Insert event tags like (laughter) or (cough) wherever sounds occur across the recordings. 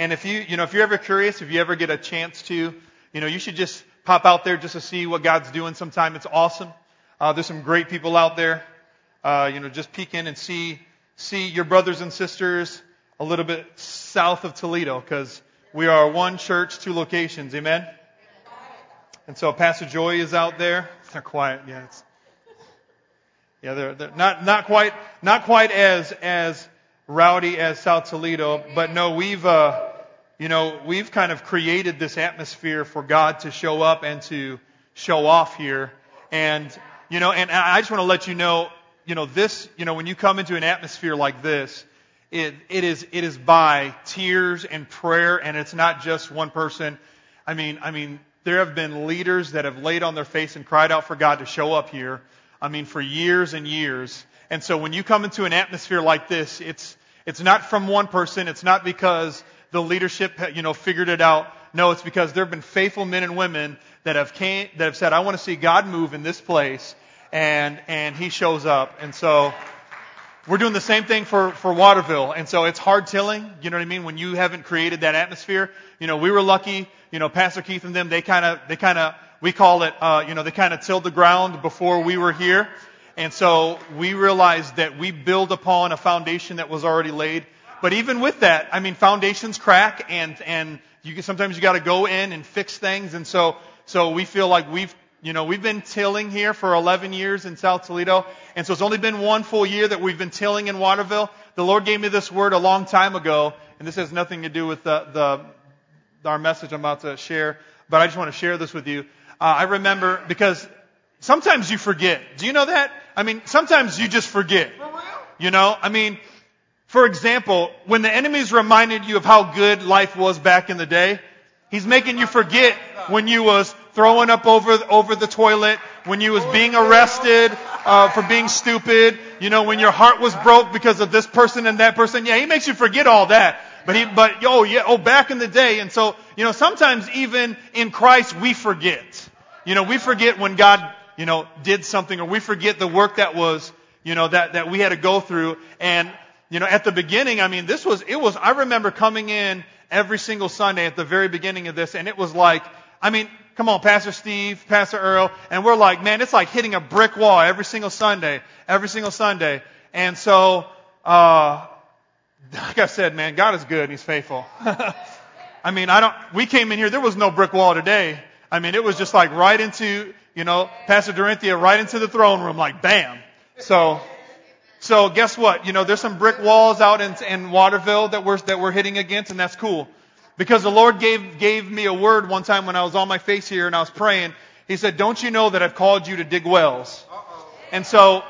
And if you, you know, if you're ever curious, if you ever get a chance to, you know, you should just pop out there just to see what God's doing sometime. It's awesome. Uh, there's some great people out there. Uh, you know, just peek in and see, see your brothers and sisters a little bit south of Toledo because we are one church, two locations. Amen. And so Pastor Joy is out there. They're quiet. Yeah, it's, yeah, they're, they're not, not quite, not quite as, as rowdy as South Toledo, but no, we've, uh, you know, we've kind of created this atmosphere for God to show up and to show off here. And, you know, and I just want to let you know, you know, this, you know, when you come into an atmosphere like this, it, it is, it is by tears and prayer and it's not just one person. I mean, I mean, there have been leaders that have laid on their face and cried out for God to show up here. I mean, for years and years. And so when you come into an atmosphere like this, it's, it's not from one person. It's not because the leadership, you know, figured it out. No, it's because there have been faithful men and women that have came, that have said, I want to see God move in this place. And, and he shows up. And so, we're doing the same thing for, for Waterville. And so it's hard tilling. You know what I mean? When you haven't created that atmosphere. You know, we were lucky, you know, Pastor Keith and them, they kind of, they kind of, we call it, uh, you know, they kind of tilled the ground before we were here. And so we realized that we build upon a foundation that was already laid. But even with that, I mean, foundations crack and, and you sometimes you got to go in and fix things. And so, so we feel like we've, you know, we've been tilling here for 11 years in South Toledo. And so it's only been one full year that we've been tilling in Waterville. The Lord gave me this word a long time ago, and this has nothing to do with the, the, our message I'm about to share, but I just want to share this with you. Uh, I remember because sometimes you forget. Do you know that? I mean, sometimes you just forget. You know, I mean, for example, when the enemy's reminded you of how good life was back in the day, he's making you forget when you was throwing up over over the toilet, when you was being arrested uh, for being stupid, you know, when your heart was broke because of this person and that person. Yeah, he makes you forget all that. But he, but oh yeah, oh back in the day, and so you know sometimes even in Christ we forget. You know, we forget when God you know did something, or we forget the work that was you know that that we had to go through. And you know at the beginning, I mean, this was it was. I remember coming in every single Sunday at the very beginning of this, and it was like, I mean, come on, Pastor Steve, Pastor Earl, and we're like, man, it's like hitting a brick wall every single Sunday, every single Sunday. And so, uh, like I said, man, God is good and He's faithful. (laughs) I mean, I don't, we came in here, there was no brick wall today. I mean, it was just like right into, you know, Pastor Dorinthia, right into the throne room, like bam. So, so guess what? You know, there's some brick walls out in, in Waterville that we're, that we're hitting against and that's cool. Because the Lord gave, gave me a word one time when I was on my face here and I was praying. He said, don't you know that I've called you to dig wells? And so,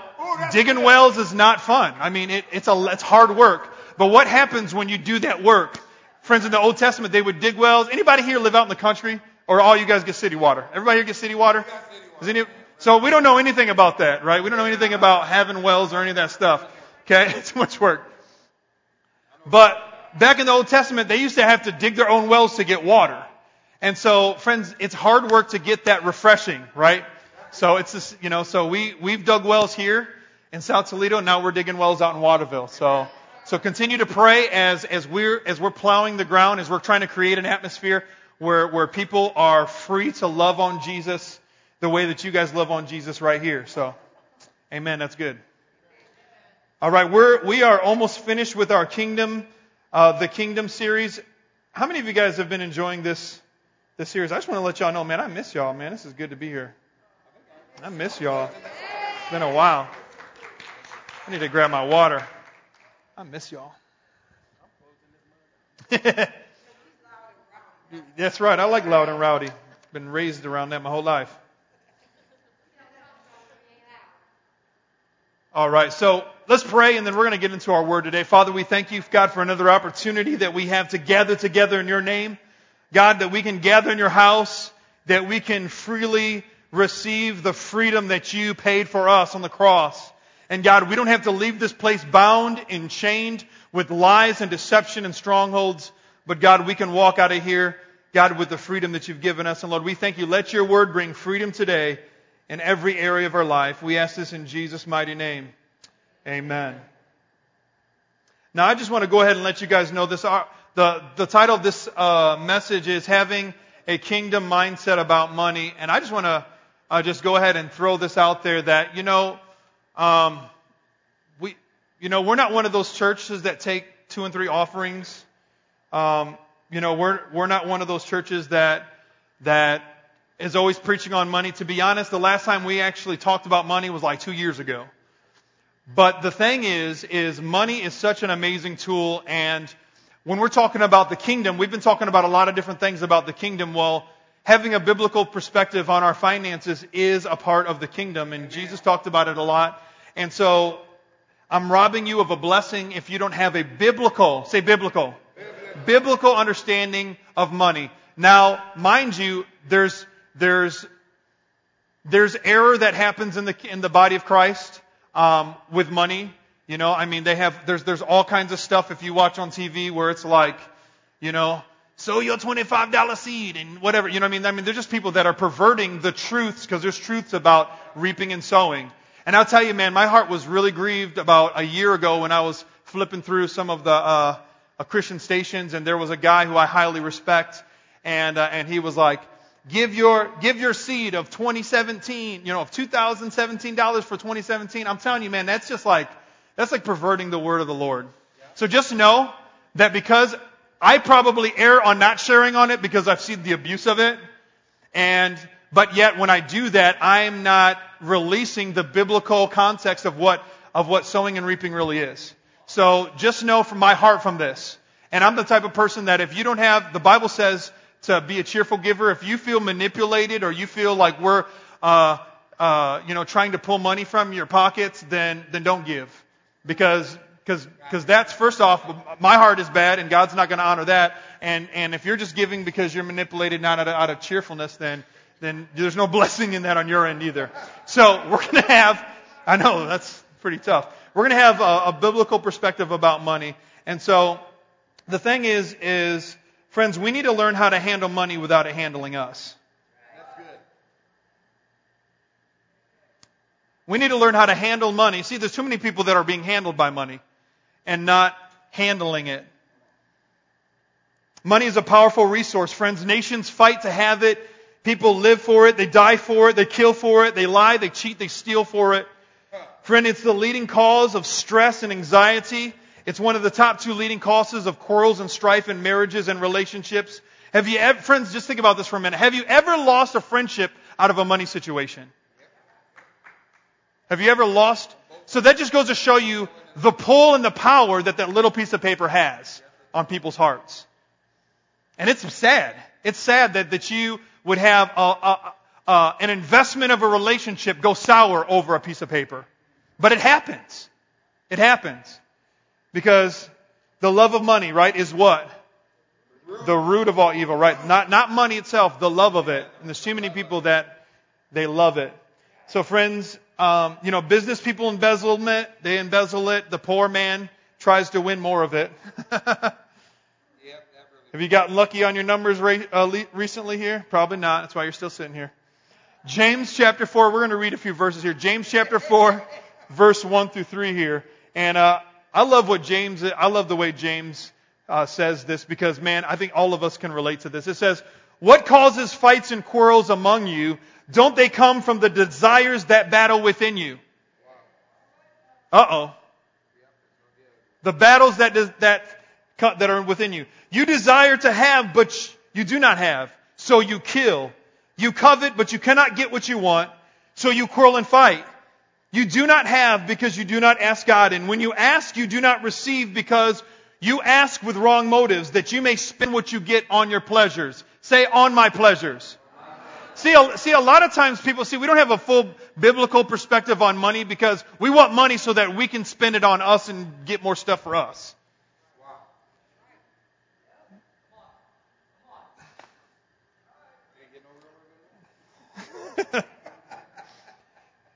digging wells is not fun. I mean, it, it's a, it's hard work. But what happens when you do that work? Friends in the Old Testament, they would dig wells. Anybody here live out in the country? Or all you guys get city water? Everybody here get city water? Is any, so we don't know anything about that, right? We don't know anything about having wells or any of that stuff. Okay? (laughs) It's too much work. But back in the Old Testament, they used to have to dig their own wells to get water. And so, friends, it's hard work to get that refreshing, right? So it's just, you know, so we, we've dug wells here in South Toledo, and now we're digging wells out in Waterville. So, so continue to pray as, as we're, as we're plowing the ground, as we're trying to create an atmosphere where, where people are free to love on Jesus the way that you guys love on Jesus right here. So, amen. That's good. All right. We're, we are almost finished with our kingdom uh, the Kingdom series. How many of you guys have been enjoying this this series? I just want to let y'all know, man, I miss y'all, man. This is good to be here. I miss y'all. It's been a while. I need to grab my water. I miss y'all. (laughs) That's right. I like loud and rowdy. Been raised around that my whole life. All right. So let's pray and then we're going to get into our word today. Father, we thank you, God, for another opportunity that we have to gather together in your name. God, that we can gather in your house, that we can freely receive the freedom that you paid for us on the cross. And God, we don't have to leave this place bound and chained with lies and deception and strongholds. But God, we can walk out of here, God, with the freedom that you've given us. And Lord, we thank you. Let your word bring freedom today in every area of our life. We ask this in Jesus' mighty name. Amen. Now, I just want to go ahead and let you guys know this. The, the title of this uh, message is Having a Kingdom Mindset About Money. And I just want to uh, just go ahead and throw this out there that, you know, um, we, you know, we're not one of those churches that take two and three offerings. Um, you know, we're, we're not one of those churches that, that is always preaching on money. To be honest, the last time we actually talked about money was like two years ago. But the thing is, is money is such an amazing tool and when we're talking about the kingdom, we've been talking about a lot of different things about the kingdom. Well, having a biblical perspective on our finances is a part of the kingdom and Jesus talked about it a lot. And so I'm robbing you of a blessing if you don't have a biblical, say biblical, biblical, biblical understanding of money. Now, mind you, there's, there's, there's error that happens in the, in the body of Christ, um, with money. You know, I mean, they have, there's, there's all kinds of stuff if you watch on TV where it's like, you know, sow your $25 seed and whatever. You know what I mean? I mean, they're just people that are perverting the truths because there's truths about reaping and sowing. And I'll tell you, man, my heart was really grieved about a year ago when I was flipping through some of the, uh, uh Christian stations and there was a guy who I highly respect and, uh, and he was like, give your, give your seed of 2017, you know, of $2017 for 2017. I'm telling you, man, that's just like, that's like perverting the word of the Lord. So just know that because I probably err on not sharing on it because I've seen the abuse of it. And, but yet when I do that, I'm not releasing the biblical context of what, of what sowing and reaping really is. So just know from my heart from this. And I'm the type of person that if you don't have, the Bible says to be a cheerful giver, if you feel manipulated or you feel like we're, uh, uh, you know, trying to pull money from your pockets, then, then don't give. Because, because, because that's first off, my heart is bad and God's not going to honor that. And, and if you're just giving because you're manipulated not out of, out of cheerfulness, then, then there's no (laughs) blessing in that on your end either. So we're going to have, I know that's pretty tough. We're going to have a, a biblical perspective about money. And so the thing is, is, friends, we need to learn how to handle money without it handling us. That's good. We need to learn how to handle money. See, there's too many people that are being handled by money and not handling it. Money is a powerful resource, friends. Nations fight to have it. People live for it. They die for it. They kill for it. They lie. They cheat. They steal for it. Friend, it's the leading cause of stress and anxiety. It's one of the top two leading causes of quarrels and strife in marriages and relationships. Have you ever, friends, just think about this for a minute. Have you ever lost a friendship out of a money situation? Have you ever lost? So that just goes to show you the pull and the power that that little piece of paper has on people's hearts. And it's sad. It's sad that, that you would have a, a, a, an investment of a relationship go sour over a piece of paper. But it happens. It happens. Because the love of money, right, is what? The root of all evil, right? Not, not money itself, the love of it. And there's too many people that they love it. So friends, um, you know, business people embezzlement, they embezzle it. The poor man tries to win more of it. (laughs) Have you gotten lucky on your numbers uh, recently here? Probably not. That's why you're still sitting here. James chapter 4, we're going to read a few verses here. James chapter 4, verse 1 through 3 here. And uh, I love what James, I love the way James uh, says this because, man, I think all of us can relate to this. It says, What causes fights and quarrels among you? Don't they come from the desires that battle within you? Uh oh. The battles that, that, that are within you. You desire to have, but you do not have. So you kill. You covet, but you cannot get what you want. So you quarrel and fight. You do not have because you do not ask God. And when you ask, you do not receive because you ask with wrong motives that you may spend what you get on your pleasures. Say, on my pleasures. See, see, a lot of times people see we don't have a full biblical perspective on money because we want money so that we can spend it on us and get more stuff for us. (laughs)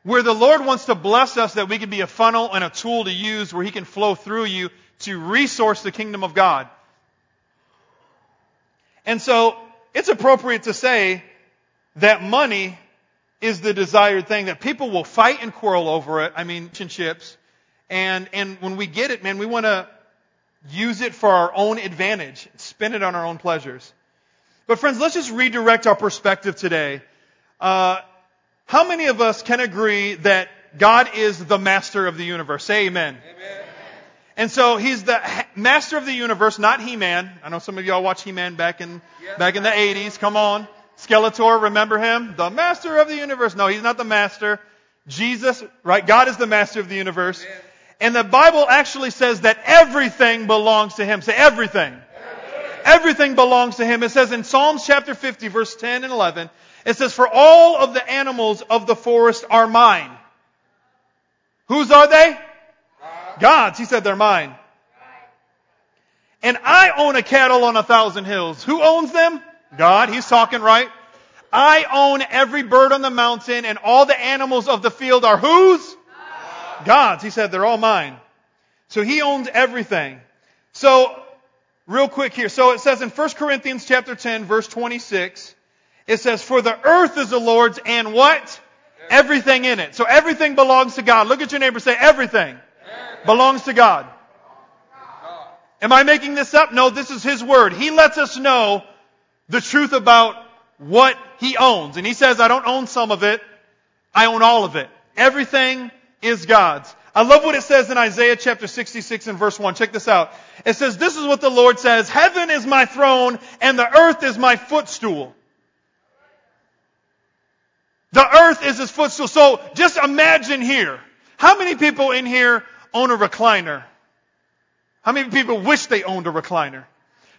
where the Lord wants to bless us that we can be a funnel and a tool to use where He can flow through you to resource the kingdom of God. And so, it's appropriate to say that money is the desired thing, that people will fight and quarrel over it. I mean, relationships. And, and when we get it, man, we want to, use it for our own advantage, spend it on our own pleasures. But friends, let's just redirect our perspective today. Uh, how many of us can agree that God is the master of the universe? Say amen. amen. And so he's the master of the universe, not He-Man. I know some of y'all watch He-Man back in, yes. back in the 80s. Come on. Skeletor, remember him? The master of the universe. No, he's not the master. Jesus, right? God is the master of the universe. Amen. And the Bible actually says that everything belongs to him. Say everything. everything. Everything belongs to him. It says in Psalms chapter 50 verse 10 and 11, it says, for all of the animals of the forest are mine. Whose are they? God's. He said they're mine. And I own a cattle on a thousand hills. Who owns them? God. He's talking right. I own every bird on the mountain and all the animals of the field are whose? God's. He said they're all mine. So he owns everything. So, real quick here. So it says in 1 Corinthians chapter 10 verse 26, it says, for the earth is the Lord's and what? Everything in it. So everything belongs to God. Look at your neighbor say everything belongs to God. Am I making this up? No, this is His Word. He lets us know the truth about what He owns. And He says, I don't own some of it. I own all of it. Everything is God's. I love what it says in Isaiah chapter 66 and verse 1. Check this out. It says, this is what the Lord says, Heaven is my throne and the earth is my footstool. The earth is his footstool. So just imagine here. How many people in here own a recliner? How many people wish they owned a recliner?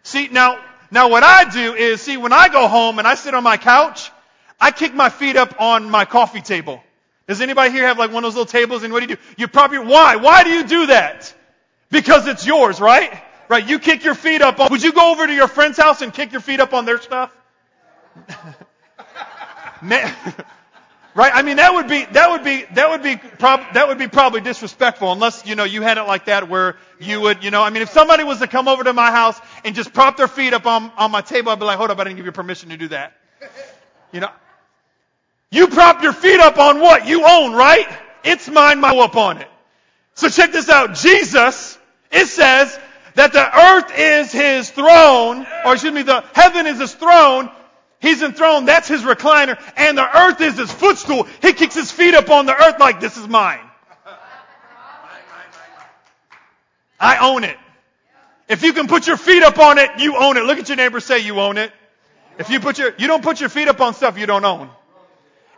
See, now, now what I do is, see, when I go home and I sit on my couch, I kick my feet up on my coffee table. Does anybody here have like one of those little tables and what do you do? You probably, why? Why do you do that? Because it's yours, right? Right, you kick your feet up on, would you go over to your friend's house and kick your feet up on their stuff? (laughs) Right? I mean, that would be, that would be, that would be, prob- that would be probably disrespectful unless, you know, you had it like that where you would, you know, I mean, if somebody was to come over to my house and just prop their feet up on, on my table, I'd be like, hold up, I didn't give you permission to do that. You know, you prop your feet up on what you own, right? It's mine, my up on it. So check this out. Jesus, it says that the earth is his throne, or excuse me, the heaven is his throne, He's enthroned. That's his recliner. And the earth is his footstool. He kicks his feet up on the earth like, this is mine. I own it. If you can put your feet up on it, you own it. Look at your neighbor say you own it. If you put your, you don't put your feet up on stuff you don't own.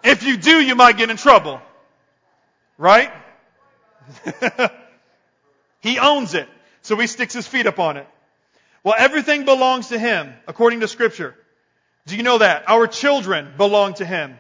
If you do, you might get in trouble. Right? (laughs) he owns it. So he sticks his feet up on it. Well, everything belongs to him, according to scripture. Do you know that? Our children belong to Him.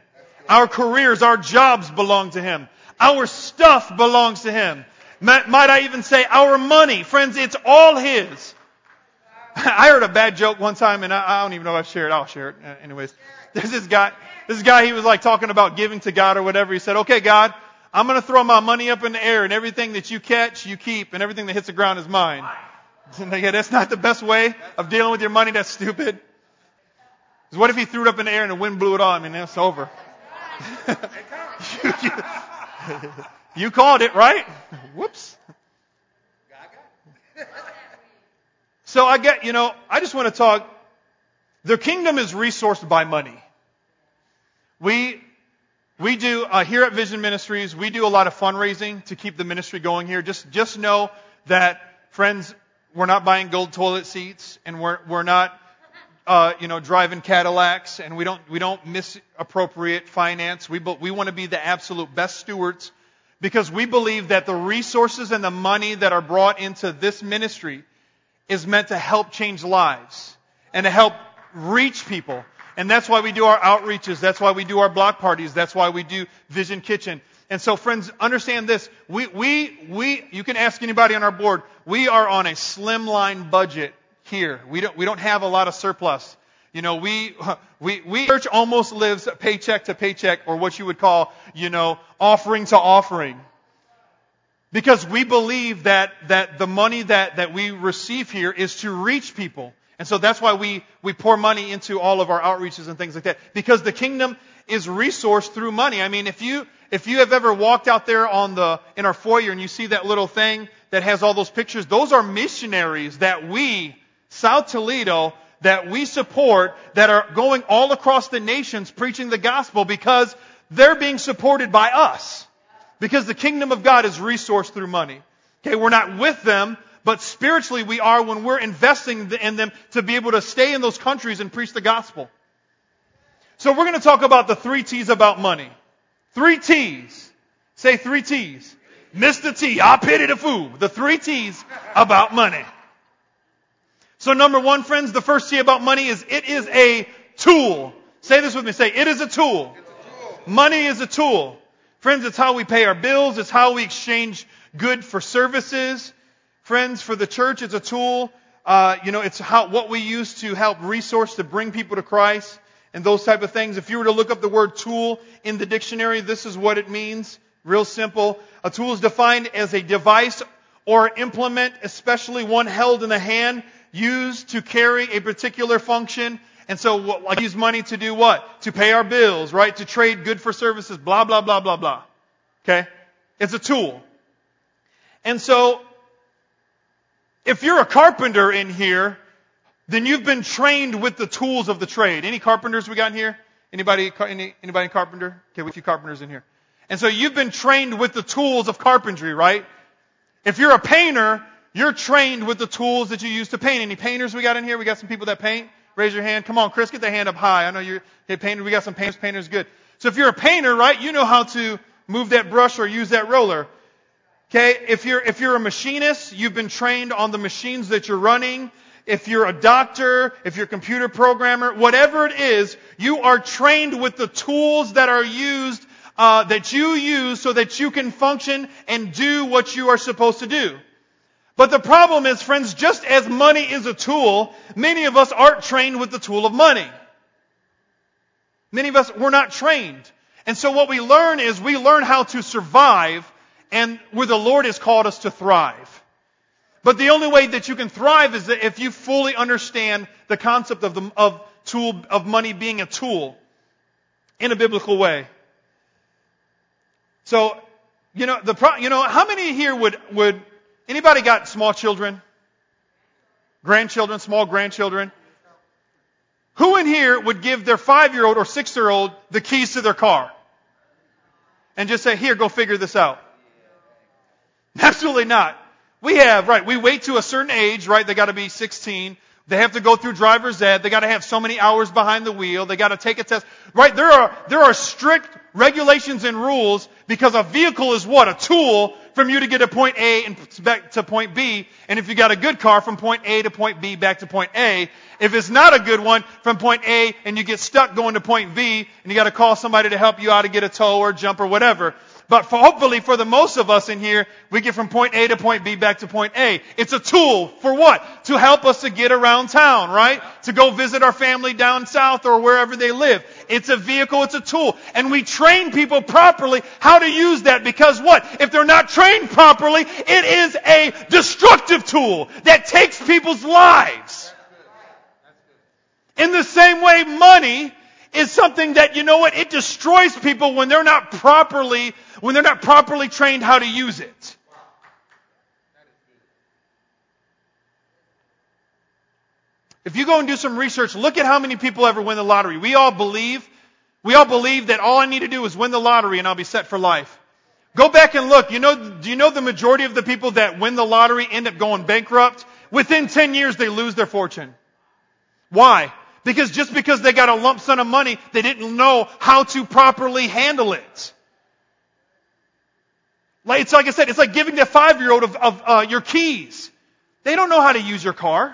Our careers, our jobs belong to Him. Our stuff belongs to Him. Might I even say our money? Friends, it's all His. (laughs) I heard a bad joke one time and I don't even know if I've shared it. I'll share it. Uh, anyways, there's this guy, this guy, he was like talking about giving to God or whatever. He said, okay, God, I'm going to throw my money up in the air and everything that you catch, you keep and everything that hits the ground is mine. (laughs) yeah, that's not the best way of dealing with your money. That's stupid. Because what if he threw it up in the air and the wind blew it on? I mean, it's over. you, (laughs) you called it, right? Whoops. So I get, you know, I just want to talk. The kingdom is resourced by money. We, we do, uh, here at Vision Ministries, we do a lot of fundraising to keep the ministry going here. Just, just know that, friends, we're not buying gold toilet seats and we're, we're not, uh, you know, driving Cadillacs, and we don't we don't misappropriate finance. We we want to be the absolute best stewards because we believe that the resources and the money that are brought into this ministry is meant to help change lives and to help reach people. And that's why we do our outreaches. That's why we do our block parties. That's why we do Vision Kitchen. And so friends, understand this. We, we, we, you can ask anybody on our board. We are on a slimline budget here. We don't, we don't have a lot of surplus. You know, we, (laughs) we, we, church almost lives paycheck to paycheck or what you would call, you know, offering to offering. Because we believe that, that the money that, that we receive here is to reach people And so that's why we, we pour money into all of our outreaches and things like that. Because the kingdom is resourced through money. I mean, if you, if you have ever walked out there on the, in our foyer and you see that little thing that has all those pictures, those are missionaries that we, South Toledo, that we support that are going all across the nations preaching the gospel because they're being supported by us. Because the kingdom of God is resourced through money. Okay, we're not with them, but spiritually we are when we're investing in them to be able to stay in those countries and preach the gospel. So we're going to talk about the three T's about money. Three T's. Say three T's. Mr. T, I pity the fool. The three T's about money. So number one, friends, the first T about money is it is a tool. Say this with me. Say, it is a tool. Money is a tool. Friends, it's how we pay our bills. It's how we exchange good for services. Friends, for the church, it's a tool. Uh, you know, it's how, what we use to help resource to bring people to Christ and those type of things. If you were to look up the word tool in the dictionary, this is what it means. Real simple. A tool is defined as a device or implement, especially one held in the hand, used to carry a particular function. And so I use money to do what? To pay our bills, right? To trade good for services, blah, blah, blah, blah, blah. Okay? It's a tool. And so, if you're a carpenter in here, then you've been trained with the tools of the trade. Any carpenters we got in here? Anybody, any, anybody carpenter? Okay, we have a few carpenters in here. And so you've been trained with the tools of carpentry, right? If you're a painter, you're trained with the tools that you use to paint. Any painters we got in here? We got some people that paint. Raise your hand. Come on, Chris, get the hand up high. I know you're a painter. We got some painters. Painters, good. So if you're a painter, right, you know how to move that brush or use that roller. Okay, if you're if you're a machinist, you've been trained on the machines that you're running if you're a doctor, if you're a computer programmer, whatever it is, you are trained with the tools that are used, uh, that you use so that you can function and do what you are supposed to do. But the problem is, friends, just as money is a tool, many of us aren't trained with the tool of money. Many of us, we're not trained. And so what we learn is we learn how to survive and where the Lord has called us to thrive. But the only way that you can thrive is that if you fully understand the concept of the, of tool, of money being a tool in a biblical way. So, you know, the pro, you know, how many here would, would, anybody got small children? Grandchildren, small grandchildren? Who in here would give their five year old or six year old the keys to their car? And just say, here, go figure this out. (laughs) Absolutely not. We have, right, we wait to a certain age, right? They gotta be 16. They have to go through driver's ed. They gotta have so many hours behind the wheel. They gotta take a test. Right? There are, there are strict regulations and rules because a vehicle is what? A tool from you to get to point A and back to point B. And if you got a good car from point A to point B back to point A. If it's not a good one from point A and you get stuck going to point B and you gotta call somebody to help you out to get a tow or jump or whatever. But for, hopefully for the most of us in here, we get from point A to point B back to point A. It's a tool for what? To help us to get around town, right? To go visit our family down south or wherever they live. It's a vehicle, it's a tool. And we train people properly how to use that because what? If they're not trained properly, it is a destructive tool that takes people's lives. In the same way, money is something that, you know what, it destroys people when they're not properly, when they're not properly trained how to use it. If you go and do some research, look at how many people ever win the lottery. We all believe, we all believe that all I need to do is win the lottery and I'll be set for life. Go back and look. You know, do you know the majority of the people that win the lottery end up going bankrupt? Within 10 years, they lose their fortune. Why? Because just because they got a lump sum of money, they didn't know how to properly handle it. Like, it's like I said, it's like giving the five-year-old of, of uh, your keys. They don't know how to use your car.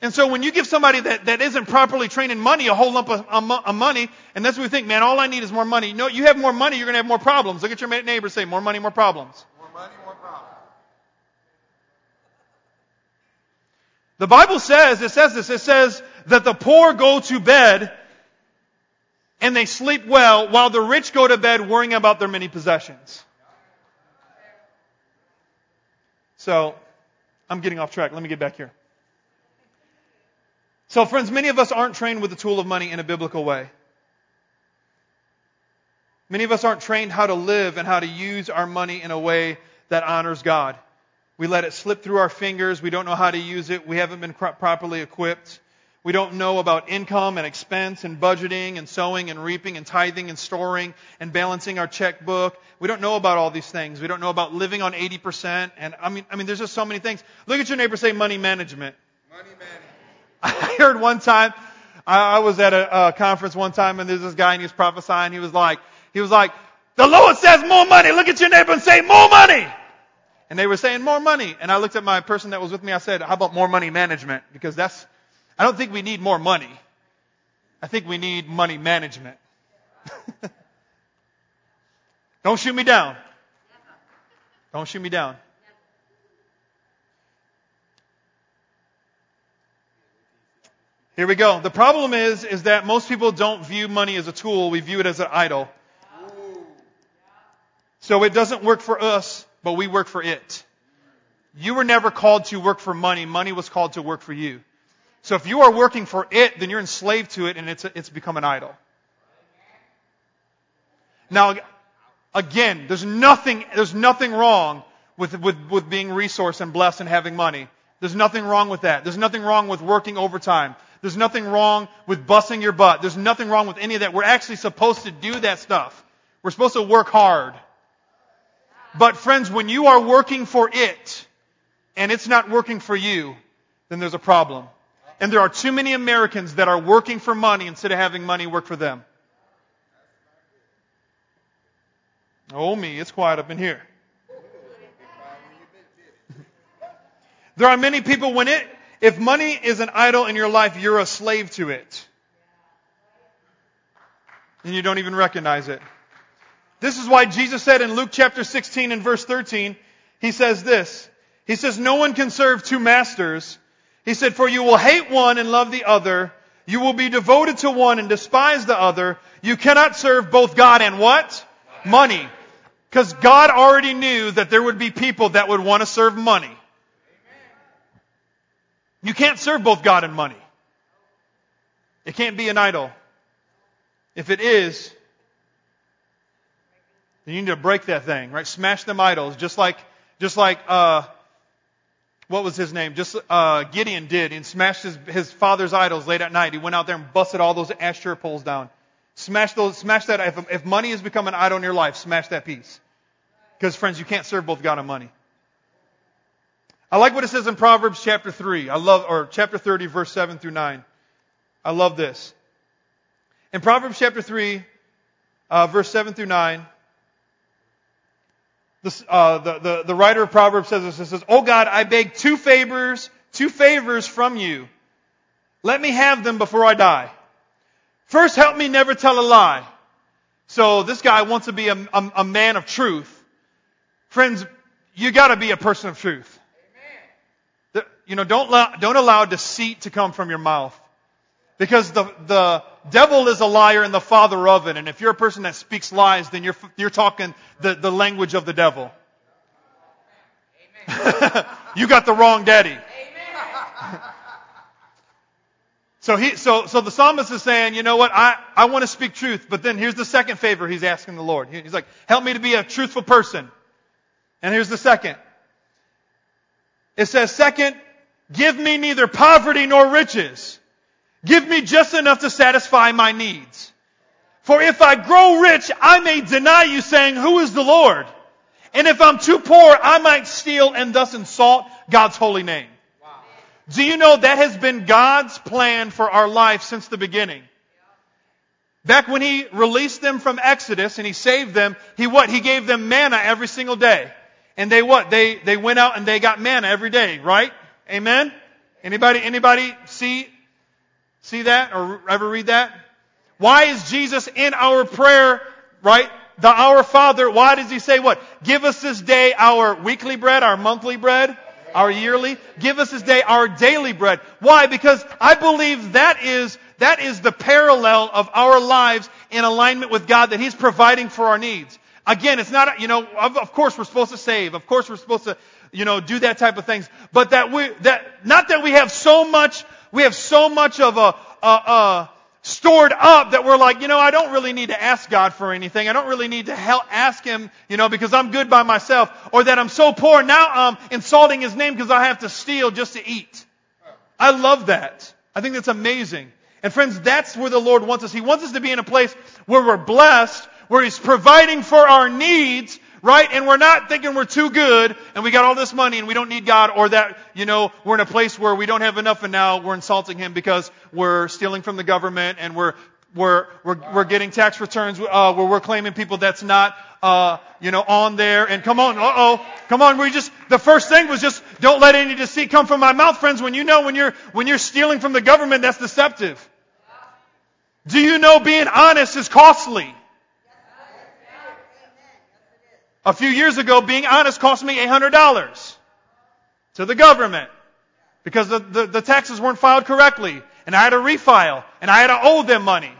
And so when you give somebody that, that isn't properly trained in money a whole lump of, of money, and that's what we think, man, all I need is more money. No, you have more money, you're going to have more problems. Look at your neighbor say, more money, more problems. More money, more problems. The Bible says, it says this, it says that the poor go to bed and they sleep well while the rich go to bed worrying about their many possessions. So, I'm getting off track. Let me get back here. So, friends, many of us aren't trained with the tool of money in a biblical way. Many of us aren't trained how to live and how to use our money in a way that honors God. We let it slip through our fingers. We don't know how to use it. We haven't been properly equipped. We don't know about income and expense and budgeting and sowing and reaping and tithing and storing and balancing our checkbook. We don't know about all these things. We don't know about living on 80%. And I mean, I mean, there's just so many things. Look at your neighbor say money management. Money management. (laughs) I heard one time, I was at a, a conference one time and there's this guy and he was prophesying. He was like, he was like, the Lord says more money. Look at your neighbor and say more money. And they were saying more money. And I looked at my person that was with me. I said, how about more money management? Because that's, I don't think we need more money. I think we need money management. (laughs) don't shoot me down. Don't shoot me down. Here we go. The problem is, is that most people don't view money as a tool. We view it as an idol. So it doesn't work for us, but we work for it. You were never called to work for money. Money was called to work for you. So if you are working for it, then you're enslaved to it and it's, it's become an idol. Now, again, there's nothing, there's nothing wrong with, with, with being resourced and blessed and having money. There's nothing wrong with that. There's nothing wrong with working overtime. There's nothing wrong with busting your butt. There's nothing wrong with any of that. We're actually supposed to do that stuff. We're supposed to work hard. But friends, when you are working for it and it's not working for you, then there's a problem. And there are too many Americans that are working for money instead of having money work for them. Oh me, it's quiet up in here. (laughs) there are many people when it, if money is an idol in your life, you're a slave to it. And you don't even recognize it. This is why Jesus said in Luke chapter 16 and verse 13, he says this. He says, no one can serve two masters. He said, for you will hate one and love the other. You will be devoted to one and despise the other. You cannot serve both God and what? Money. Because God already knew that there would be people that would want to serve money. You can't serve both God and money. It can't be an idol. If it is, then you need to break that thing, right? Smash them idols, just like, just like, uh, what was his name? Just uh, Gideon did and smashed his, his father's idols late at night. He went out there and busted all those Asherah poles down. Smash those, smash that. If, if money has become an idol in your life, smash that piece. Because friends, you can't serve both God and money. I like what it says in Proverbs chapter 3. I love, or chapter 30 verse 7 through 9. I love this. In Proverbs chapter 3, uh, verse 7 through 9, this, uh, the, the, the writer of Proverbs says this. It says, Oh God, I beg two favors, two favors from you. Let me have them before I die. First, help me never tell a lie. So this guy wants to be a, a, a man of truth. Friends, you gotta be a person of truth. The, you know, don't, allow, don't allow deceit to come from your mouth. Because the, the devil is a liar and the father of it. And if you're a person that speaks lies, then you're, you're talking the, the language of the devil. (laughs) you got the wrong daddy. so he, so, so the psalmist is saying, you know what? I, I want to speak truth, but then here's the second favor he's asking the Lord. He's like, help me to be a truthful person. And here's the second. It says, second, give me neither poverty nor riches. Give me just enough to satisfy my needs. For if I grow rich, I may deny you saying, who is the Lord? And if I'm too poor, I might steal and thus insult God's holy name. Wow. Do you know that has been God's plan for our life since the beginning? Back when He released them from Exodus and He saved them, He what? He gave them manna every single day. And they what? They, they went out and they got manna every day, right? Amen? Anybody, anybody see See that or ever read that? Why is Jesus in our prayer, right? The Our Father, why does He say what? Give us this day our weekly bread, our monthly bread, our yearly. Give us this day our daily bread. Why? Because I believe that is, that is the parallel of our lives in alignment with God that He's providing for our needs. Again, it's not, you know, of, of course we're supposed to save. Of course we're supposed to, you know, do that type of things. But that we, that, not that we have so much we have so much of a, a, a stored up that we're like, you know, I don't really need to ask God for anything. I don't really need to help ask Him, you know, because I'm good by myself. Or that I'm so poor now I'm insulting His name because I have to steal just to eat. I love that. I think that's amazing. And friends, that's where the Lord wants us. He wants us to be in a place where we're blessed, where He's providing for our needs, right? And we're not thinking we're too good and we got all this money and we don't need God or that, you know, we're in a place where we don't have enough and now we're insulting Him because we're stealing from the government and we're, we're, we're, we're getting tax returns, uh, where we're claiming people that's not, uh, you know, on there. And come on, uh oh, come on. We just, the first thing was just, don't let any deceit come from my mouth, friends. When you know when you're, when you're stealing from the government, that's deceptive. Do you know being honest is costly? A few years ago, being honest cost me $800 to the government because the, the, the, taxes weren't filed correctly and I had to refile and I had to owe them money.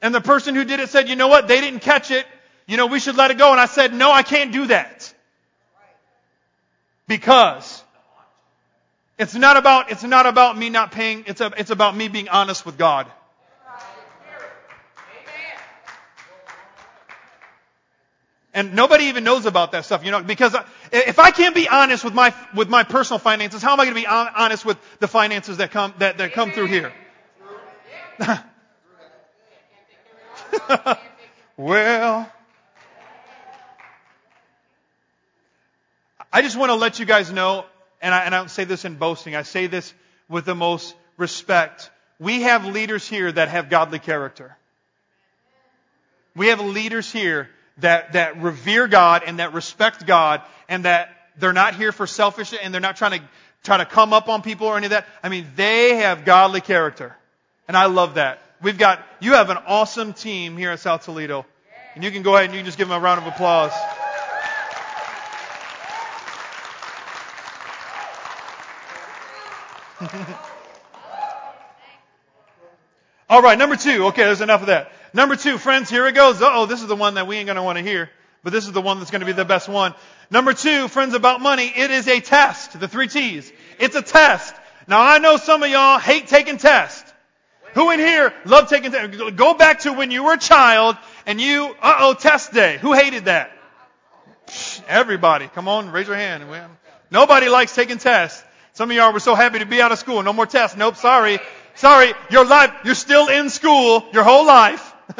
And the person who did it said, you know what, they didn't catch it. You know, we should let it go. And I said, no, I can't do that. Because it's not about, it's not about me not paying, it's, a, it's about me being honest with God. And nobody even knows about that stuff, you know, because if I can't be honest with my, with my personal finances, how am I going to be honest with the finances that come, that, that come through here? (laughs) well, I just want to let you guys know, and I, and I don't say this in boasting, I say this with the most respect. We have leaders here that have godly character. We have leaders here that, that revere God and that respect God and that they're not here for selfish and they're not trying to try to come up on people or any of that. I mean, they have godly character. And I love that. We've got, you have an awesome team here at South Toledo. And you can go ahead and you can just give them a round of applause. (laughs) All right, number two. Okay, there's enough of that. Number two, friends, here it goes. oh, this is the one that we ain't going to want to hear, but this is the one that's going to be the best one. Number two, friends, about money, it is a test. The three T's. It's a test. Now, I know some of y'all hate taking tests. Who in here love taking tests? Go back to when you were a child and you, uh-oh, test day. Who hated that? Everybody. Come on, raise your hand. Nobody likes taking tests. Some of y'all were so happy to be out of school. No more tests. Nope, sorry. Sorry, your life, you're still in school your whole life. (laughs)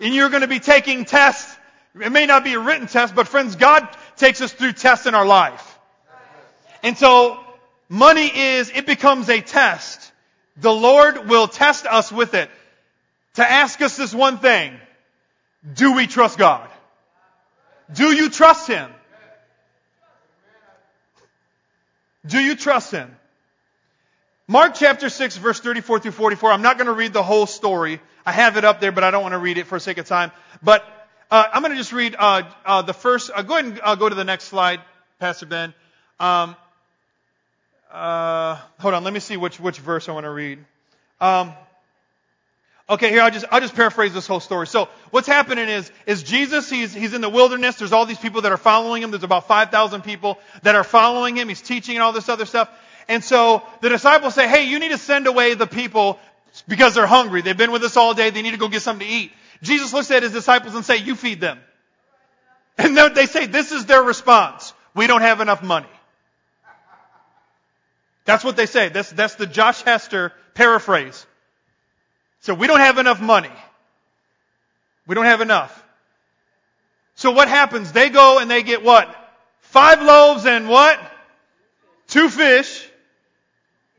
and you're going to be taking tests. It may not be a written test, but friends, God takes us through tests in our life. And so, money is, it becomes a test. The Lord will test us with it to ask us this one thing. Do we trust God? Do you trust Him? Do you trust Him? Mark chapter 6 verse 34 through 44. I'm not going to read the whole story. I have it up there, but I don't want to read it for sake of time. But uh, I'm going to just read uh, uh, the first. Uh, go ahead and uh, go to the next slide, Pastor Ben. Um, uh, hold on, let me see which which verse I want to read. Um, okay, here I'll just I'll just paraphrase this whole story. So what's happening is is Jesus he's he's in the wilderness. There's all these people that are following him. There's about five thousand people that are following him. He's teaching and all this other stuff. And so the disciples say, hey, you need to send away the people because they're hungry. They've been with us all day. They need to go get something to eat. Jesus looks at his disciples and say, you feed them. And they say, this is their response. We don't have enough money. That's what they say. That's, that's the Josh Hester paraphrase. So we don't have enough money. We don't have enough. So what happens? They go and they get what? Five loaves and what? Two fish.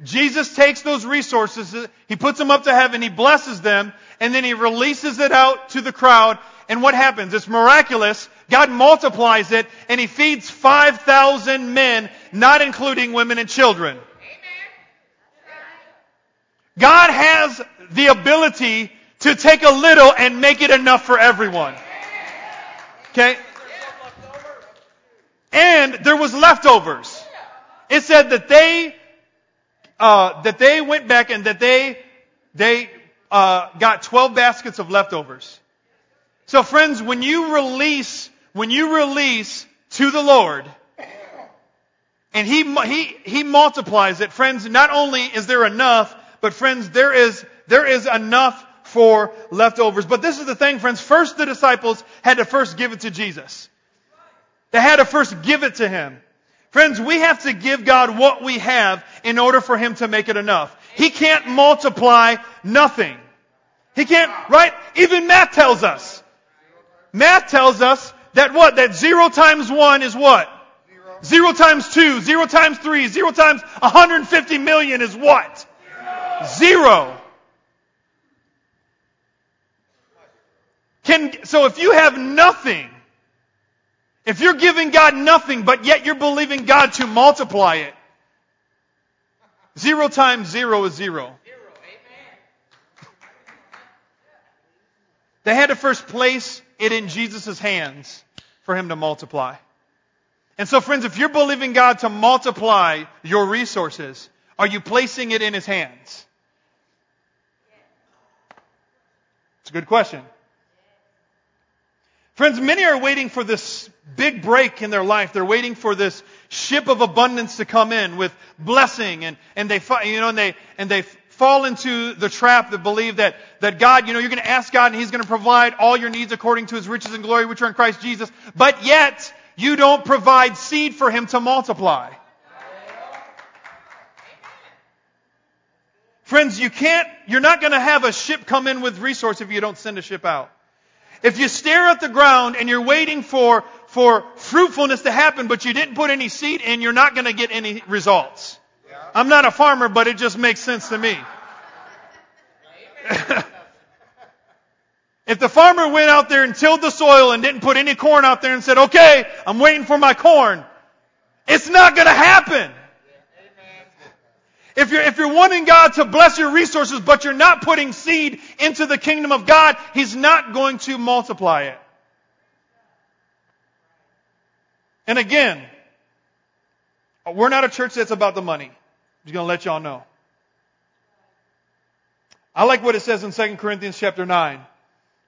Jesus takes those resources, he puts them up to heaven, he blesses them, and then he releases it out to the crowd. And what happens? It's miraculous. God multiplies it, and he feeds 5,000 men, not including women and children. God has the ability to take a little and make it enough for everyone. Okay? And there was leftovers. It said that they uh, that they went back and that they they uh, got 12 baskets of leftovers. So friends, when you release when you release to the Lord, And he, he, he multiplies it. Friends, not only is there enough, but friends, there is, there is enough for leftovers. But this is the thing, friends. First, the disciples had to first give it to Jesus. They had to first give it to Him. Friends, we have to give God what we have in order for Him to make it enough. He can't multiply nothing. He can't, right? Even math tells us. Math tells us that what? That zero times one is what? Zero times two, zero times three, zero times 150 million is what? Zero. Can, so if you have nothing, if you're giving God nothing, but yet you're believing God to multiply it, zero times zero is zero. They had to first place it in Jesus' hands for him to multiply. And so, friends, if you're believing God to multiply your resources, are you placing it in his hands? It's a good question. Friends, many are waiting for this big break in their life. They're waiting for this ship of abundance to come in with blessing and, and they, you know, and they, and they fall into the trap that believe that, that God, you know, you're going to ask God and He's going to provide all your needs according to His riches and glory which are in Christ Jesus, but yet you don't provide seed for Him to multiply. Friends, you can't, you're not going to have a ship come in with resource if you don't send a ship out. If you stare at the ground and you're waiting for, for fruitfulness to happen, but you didn't put any seed in, you're not going to get any results. I'm not a farmer, but it just makes sense to me. (laughs) if the farmer went out there and tilled the soil and didn't put any corn out there and said, okay, I'm waiting for my corn, it's not going to happen. If you're, if you're wanting God to bless your resources, but you're not putting seed into the kingdom of God, He's not going to multiply it. And again, we're not a church that's about the money. I'm just going to let y'all know. I like what it says in 2 Corinthians chapter 9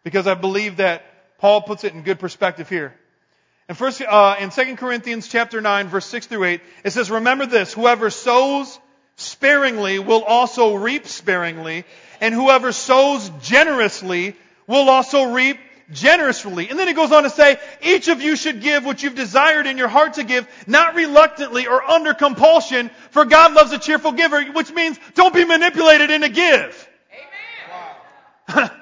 because I believe that Paul puts it in good perspective here. And first, uh, in 2 Corinthians chapter 9 verse 6 through 8, it says, remember this, whoever sows sparingly will also reap sparingly, and whoever sows generously will also reap generously. And then it goes on to say, each of you should give what you've desired in your heart to give, not reluctantly or under compulsion, for God loves a cheerful giver, which means don't be manipulated into give. Amen. (laughs)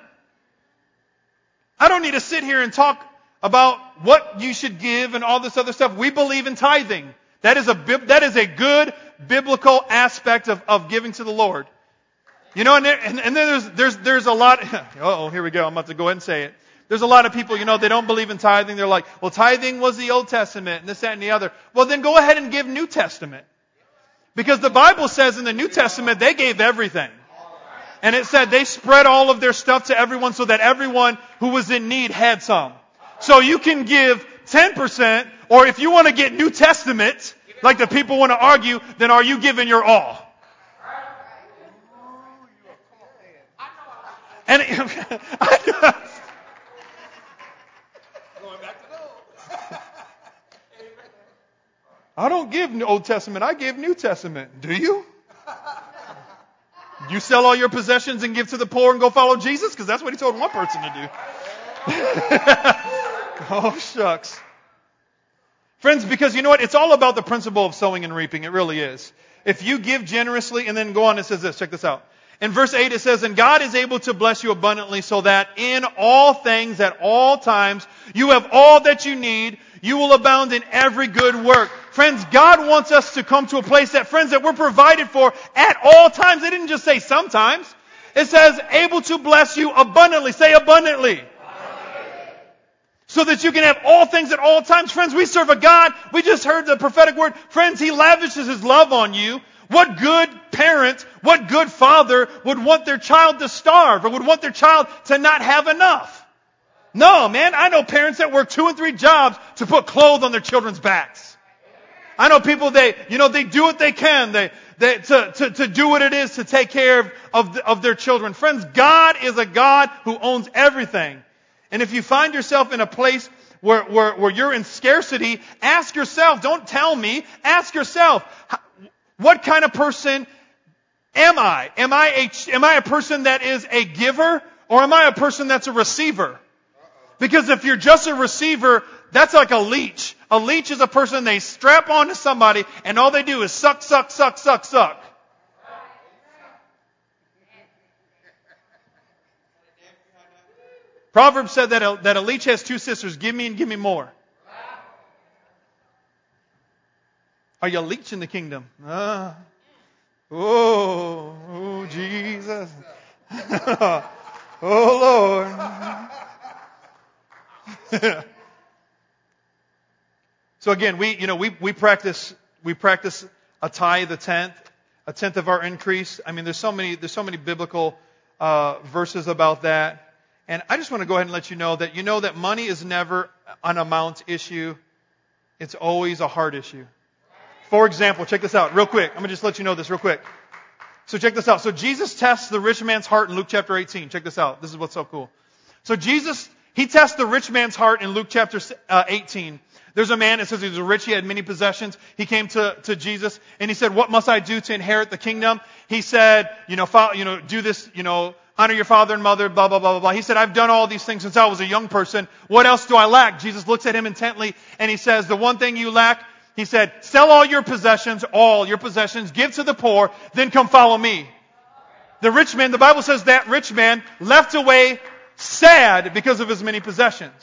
I don't need to sit here and talk about what you should give and all this other stuff. We believe in tithing. That is a, that is a good biblical aspect of, of giving to the Lord. You know, and, there, and, and then there's, there's, there's a lot, (laughs) oh, here we go. I'm about to go ahead and say it. There's a lot of people, you know, they don't believe in tithing. They're like, well, tithing was the Old Testament and this, that, and the other. Well, then go ahead and give New Testament. Because the Bible says in the New Testament, they gave everything. And it said they spread all of their stuff to everyone so that everyone who was in need had some. So you can give 10%, or if you want to get New Testament, like the people want to argue, then are you giving your all? And (laughs) I don't give Old Testament. I give New Testament. Do you? You sell all your possessions and give to the poor and go follow Jesus? Because that's what he told one person to do. (laughs) oh, shucks. Friends, because you know what? It's all about the principle of sowing and reaping. It really is. If you give generously, and then go on, it says this. Check this out. In verse 8 it says, And God is able to bless you abundantly so that in all things, at all times, you have all that you need. You will abound in every good work. Friends, God wants us to come to a place that, friends, that we're provided for at all times. They didn't just say sometimes. It says, able to bless you abundantly. Say abundantly so that you can have all things at all times. Friends, we serve a God. We just heard the prophetic word. Friends, He lavishes His love on you. What good parent, what good father would want their child to starve or would want their child to not have enough? No, man, I know parents that work two and three jobs to put clothes on their children's backs. I know people, they, you know, they do what they can. They, they, to, to, to do what it is to take care of, of, of their children. Friends, God is a God who owns everything. And if you find yourself in a place where, where, where you're in scarcity, ask yourself, don't tell me, ask yourself, what kind of person am I? Am I a, am I a person that is a giver or am I a person that's a receiver? Because if you're just a receiver, that's like a leech. A leech is a person they strap onto somebody and all they do is suck, suck, suck, suck, suck. Proverbs said that a, that a leech has two sisters. Give me and give me more. Are you a leech in the kingdom? Uh, oh, oh, Jesus. (laughs) oh, Lord. (laughs) so again, we, you know, we, we practice, we practice a tithe, a tenth, a tenth of our increase. I mean, there's so many, there's so many biblical, uh, verses about that. And I just want to go ahead and let you know that you know that money is never an amount issue. It's always a heart issue. For example, check this out real quick. I'm going to just let you know this real quick. So check this out. So Jesus tests the rich man's heart in Luke chapter 18. Check this out. This is what's so cool. So Jesus, he tests the rich man's heart in Luke chapter uh, 18. There's a man, it says he was rich, he had many possessions. He came to, to Jesus and he said, what must I do to inherit the kingdom? He said, you know, follow, you know, do this, you know, honor your father and mother, blah, blah, blah, blah, blah. He said, I've done all these things since I was a young person. What else do I lack? Jesus looks at him intently and he says, the one thing you lack, he said, sell all your possessions, all your possessions, give to the poor, then come follow me. The rich man, the Bible says that rich man left away sad because of his many possessions.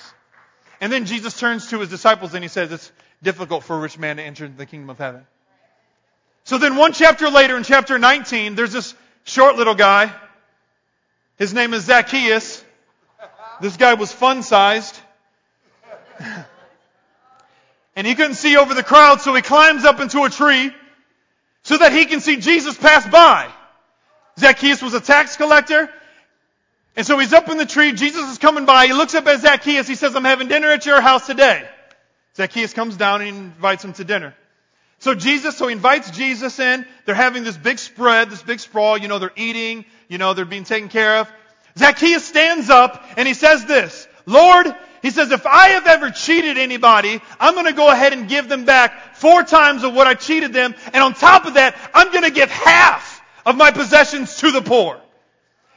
And then Jesus turns to his disciples and he says, it's difficult for a rich man to enter the kingdom of heaven. So then one chapter later in chapter 19, there's this short little guy. His name is Zacchaeus. This guy was fun sized. and he couldn't see over the crowd, so he climbs up into a tree so that he can see Jesus pass by. Zacchaeus was a tax collector. And so he's up in the tree. Jesus is coming by. He looks up at Zacchaeus. He says, I'm having dinner at your house today. Zacchaeus comes down and invites him to dinner. So Jesus, so he invites Jesus in. They're having this big spread, this big sprawl. You know, they're eating. You know, they're being taken care of. Zacchaeus stands up and he says this, Lord, he says, if I have ever cheated anybody, I'm going to go ahead and give them back four times of what I cheated them. And on top of that, I'm going to give half of my possessions to the poor.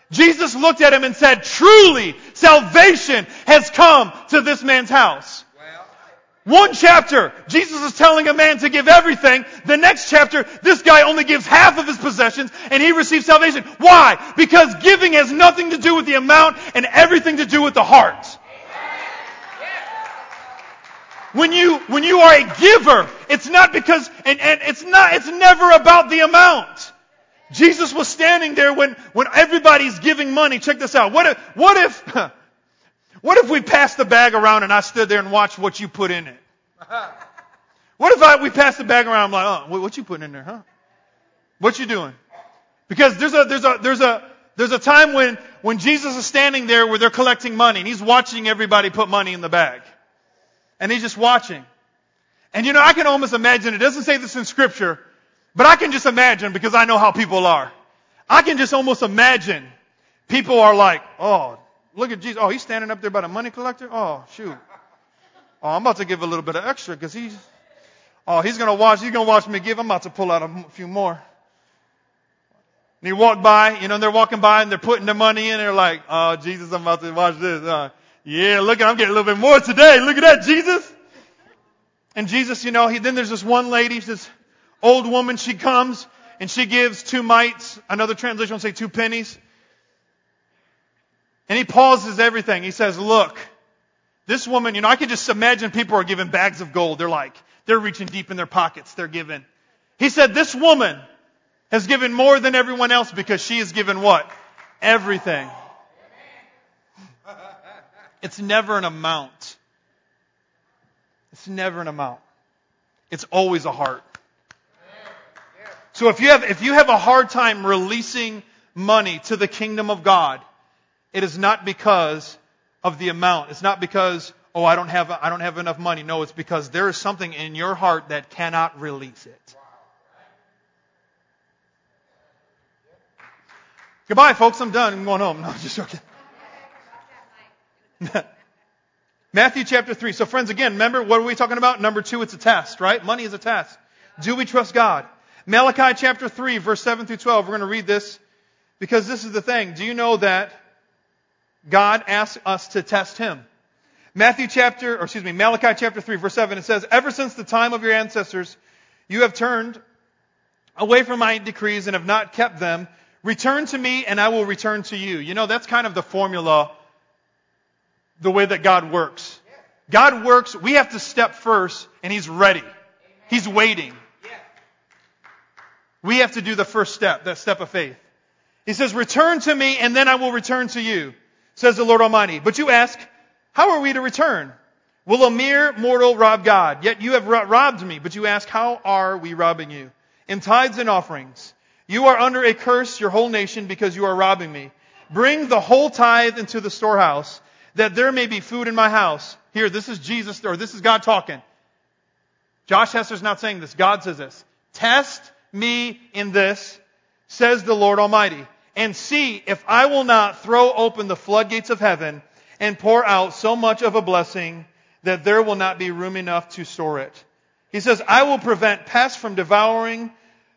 Jesus looked at him and said, truly salvation has come to this man's house. One chapter, Jesus is telling a man to give everything. The next chapter, this guy only gives half of his possessions and he receives salvation. Why? Because giving has nothing to do with the amount and everything to do with the heart. When you, when you are a giver, it's not because, and, and it's not, it's never about the amount. Jesus was standing there when, when everybody's giving money. Check this out. What if, what if, (laughs) what if we passed the bag around and I stood there and watched what you put in it? What if I, we passed the bag around, I'm like, oh, what you putting in there, huh? What you doing? Because there's a, there's a, there's a, there's a time when, when Jesus is standing there where they're collecting money and he's watching everybody put money in the bag. And he's just watching. And you know, I can almost imagine, it doesn't say this in scripture, but I can just imagine because I know how people are. I can just almost imagine people are like, oh, look at Jesus. Oh, he's standing up there by the money collector. Oh, shoot. Oh, I'm about to give a little bit of extra because he's, oh, he's going to watch, he's going to watch me give. I'm about to pull out a few more. And he walked by, you know, and they're walking by and they're putting their money in. They're like, oh, Jesus, I'm about to watch this. Uh, yeah, look, at I'm getting a little bit more today. Look at that, Jesus. And Jesus, you know, he, then there's this one lady, this old woman, she comes and she gives two mites. Another translation will say two pennies. And he pauses everything. He says, look, this woman, you know, I can just imagine people are giving bags of gold. They're like, they're reaching deep in their pockets. They're giving. He said, this woman has given more than everyone else because she has given what? Everything. It's never an amount. It's never an amount. It's always a heart. So if you have, if you have a hard time releasing money to the kingdom of God, it is not because of the amount. It's not because, oh, I don't have, I don't have enough money. No, it's because there is something in your heart that cannot release it. Goodbye, folks. I'm done. I'm going home. No, just joking. (laughs) Matthew chapter 3. So friends, again, remember, what are we talking about? Number two, it's a test, right? Money is a test. Do we trust God? Malachi chapter 3, verse 7 through 12. We're going to read this because this is the thing. Do you know that God asks us to test Him? Matthew chapter, or excuse me, Malachi chapter 3, verse 7, it says, Ever since the time of your ancestors, you have turned away from my decrees and have not kept them. Return to me and I will return to you. You know, that's kind of the formula, the way that God works. God works, we have to step first and He's ready. He's waiting. We have to do the first step, that step of faith. He says, return to me and then I will return to you, says the Lord Almighty. But you ask, how are we to return? Will a mere mortal rob God? Yet you have robbed me. But you ask, how are we robbing you? In tithes and offerings. You are under a curse, your whole nation, because you are robbing me. Bring the whole tithe into the storehouse, that there may be food in my house. Here, this is Jesus, or this is God talking. Josh Hester's not saying this. God says this. Test me in this, says the Lord Almighty, and see if I will not throw open the floodgates of heaven and pour out so much of a blessing that there will not be room enough to store it. He says, I will prevent pests from devouring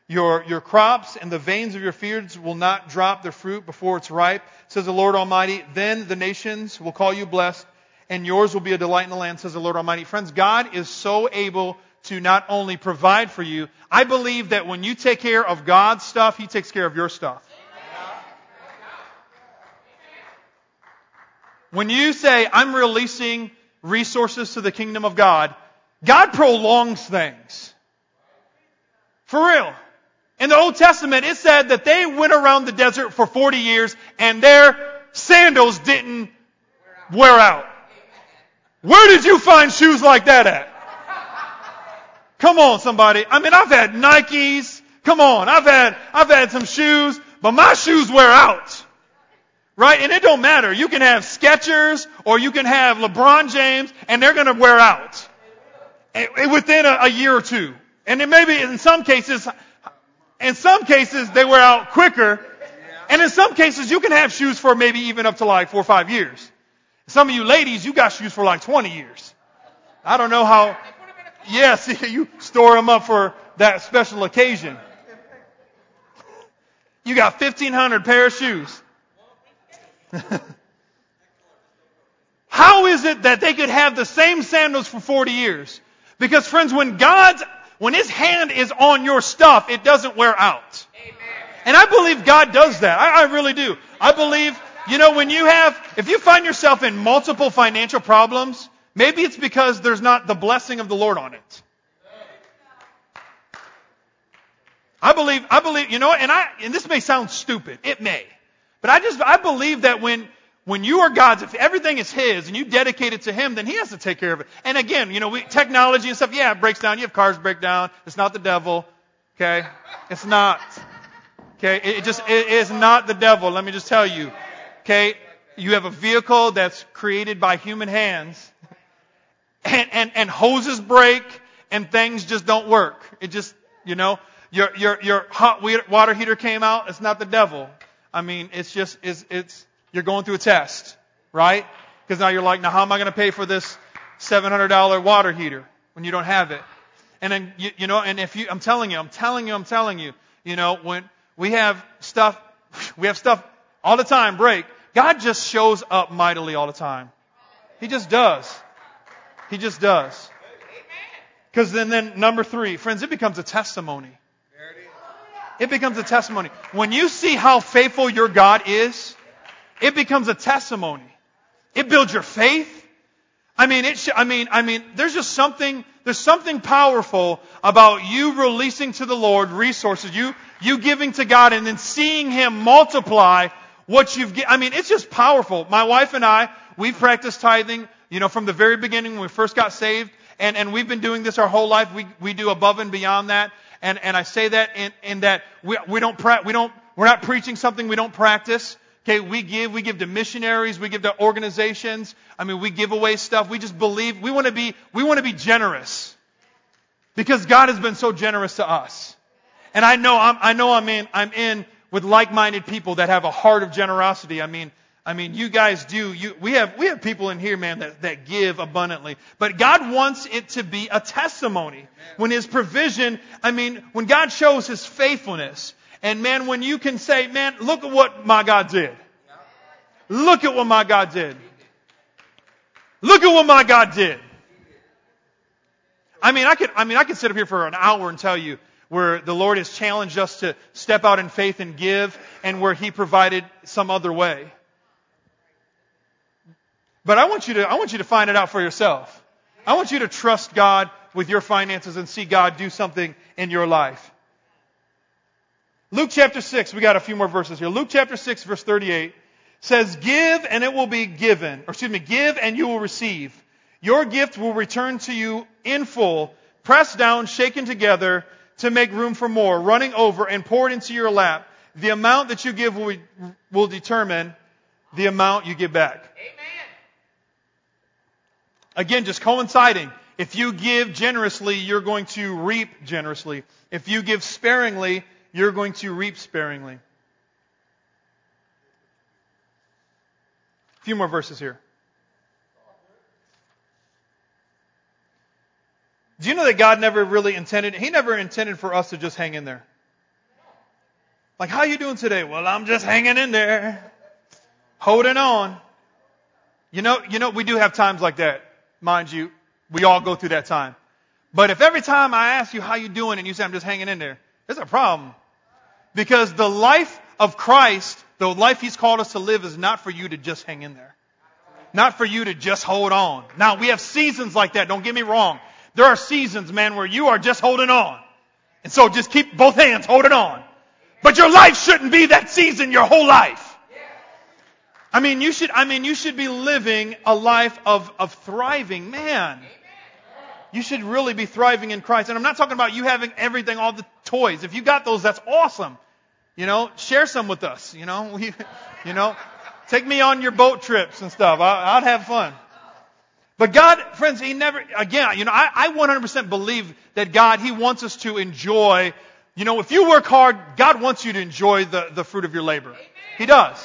your, your crops and the veins of your fields will not drop their fruit before it's ripe, says the Lord Almighty. Then the nations will call you blessed and yours will be a delight in the land, says the Lord Almighty. Friends, God is so able to not only provide for you, I believe that when you take care of God's stuff, He takes care of your stuff. When you say, I'm releasing resources to the kingdom of God, God prolongs things. For real. In the Old Testament, it said that they went around the desert for 40 years and their sandals didn't wear out. Where did you find shoes like that at? Come on, somebody. I mean, I've had Nikes. Come on. I've had, I've had some shoes, but my shoes wear out. Right? And it don't matter. You can have Skechers or you can have LeBron James and they're going to wear out eh, eh, within a, a year or two. And then maybe in some cases, in some cases they wear out quicker. And in some cases you can have shoes for maybe even up to like four or five years. Some of you ladies, you got shoes for like 20 years. I don't know how, Yes, (laughs) you store them up for that special occasion. You got 1,500 pair of shoes. (laughs) How is it that they could have the same sandals for 40 years? Because friends, when God's, when His hand is on your stuff, it doesn't wear out. And I believe God does that. I, I really do. I believe, you know, when you have, if you find yourself in multiple financial problems, Maybe it's because there's not the blessing of the Lord on it. I believe, I believe, you know, and I, and this may sound stupid. It may. But I just, I believe that when, when you are God's, if everything is His and you dedicate it to Him, then He has to take care of it. And again, you know, we, technology and stuff, yeah, it breaks down. You have cars break down. It's not the devil. Okay? It's not. Okay? It, it just, it is not the devil. Let me just tell you. Okay? You have a vehicle that's created by human hands and, and, and hoses break and things just don't work. It just, you know, your, your, your hot water heater came out. It's not the devil. I mean, it's just, it's, it's, you're going through a test, right? Because now you're like, now how am I going to pay for this $700 water heater when you don't have it? And then, you, you know, and if you, I'm telling you, I'm telling you, I'm telling you, you know, when we have stuff, (laughs) we have stuff all the time break, God just shows up mightily all the time. He just does. He just does. Because then, then number three, friends, it becomes a testimony. It becomes a testimony. When you see how faithful your God is, it becomes a testimony. It builds your faith. I mean, it. Sh- I mean, I mean, there's just something. There's something powerful about you releasing to the Lord resources. You you giving to God and then seeing Him multiply what you've. I mean, it's just powerful. My wife and I, we've practiced tithing you know, from the very beginning when we first got saved, and, and we've been doing this our whole life. We, we do above and beyond that. And, and I say that in, in that we, we don't, pra- we don't, we're not preaching something we don't practice. Okay, we give, we give to missionaries, we give to organizations. I mean, we give away stuff. We just believe, we want to be, we want to be generous. Because God has been so generous to us. And I know I'm, I know I'm in, I'm in with like-minded people that have a heart of generosity. I mean, I mean, you guys do. You, we have we have people in here, man, that, that give abundantly. But God wants it to be a testimony. Amen. When His provision, I mean, when God shows His faithfulness, and man, when you can say, man, look at what my God did. Look at what my God did. Look at what my God did. I mean, I could, I mean, I could sit up here for an hour and tell you where the Lord has challenged us to step out in faith and give, and where He provided some other way. But I want you to, I want you to find it out for yourself. I want you to trust God with your finances and see God do something in your life. Luke chapter 6, we got a few more verses here. Luke chapter 6 verse 38 says, Give and it will be given, or excuse me, give and you will receive. Your gift will return to you in full, pressed down, shaken together to make room for more, running over and poured into your lap. The amount that you give will, will determine the amount you give back. Amen. Again, just coinciding. If you give generously, you're going to reap generously. If you give sparingly, you're going to reap sparingly. A few more verses here. Do you know that God never really intended, He never intended for us to just hang in there. Like, how you doing today? Well, I'm just hanging in there. Holding on. You know, you know, we do have times like that. Mind you, we all go through that time. But if every time I ask you how you doing and you say I'm just hanging in there, there's a problem. Because the life of Christ, the life He's called us to live is not for you to just hang in there. Not for you to just hold on. Now we have seasons like that, don't get me wrong. There are seasons, man, where you are just holding on. And so just keep both hands holding on. But your life shouldn't be that season your whole life. I mean, you should, I mean, you should be living a life of, of thriving. Man. You should really be thriving in Christ. And I'm not talking about you having everything, all the toys. If you got those, that's awesome. You know, share some with us. You know, (laughs) you know, take me on your boat trips and stuff. I, would have fun. But God, friends, He never, again, you know, I, I 100% believe that God, He wants us to enjoy, you know, if you work hard, God wants you to enjoy the, the fruit of your labor. He does.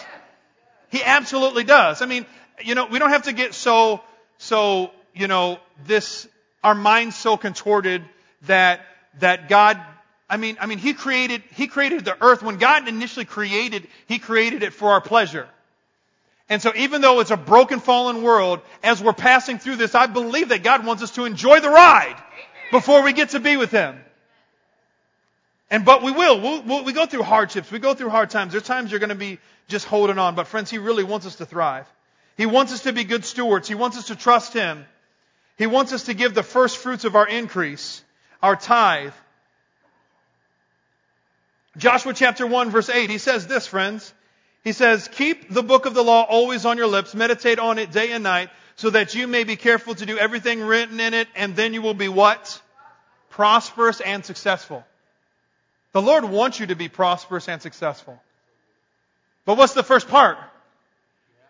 He absolutely does. I mean, you know, we don't have to get so, so, you know, this, our minds so contorted that, that God, I mean, I mean, He created, He created the earth. When God initially created, He created it for our pleasure. And so even though it's a broken, fallen world, as we're passing through this, I believe that God wants us to enjoy the ride before we get to be with Him. And but we will. We'll, we'll, we go through hardships. We go through hard times. There's times you're going to be just holding on. But friends, He really wants us to thrive. He wants us to be good stewards. He wants us to trust Him. He wants us to give the first fruits of our increase, our tithe. Joshua chapter 1 verse 8, he says this, friends. He says, keep the book of the law always on your lips, meditate on it day and night, so that you may be careful to do everything written in it, and then you will be what? Prosperous and successful. The Lord wants you to be prosperous and successful. But what's the first part?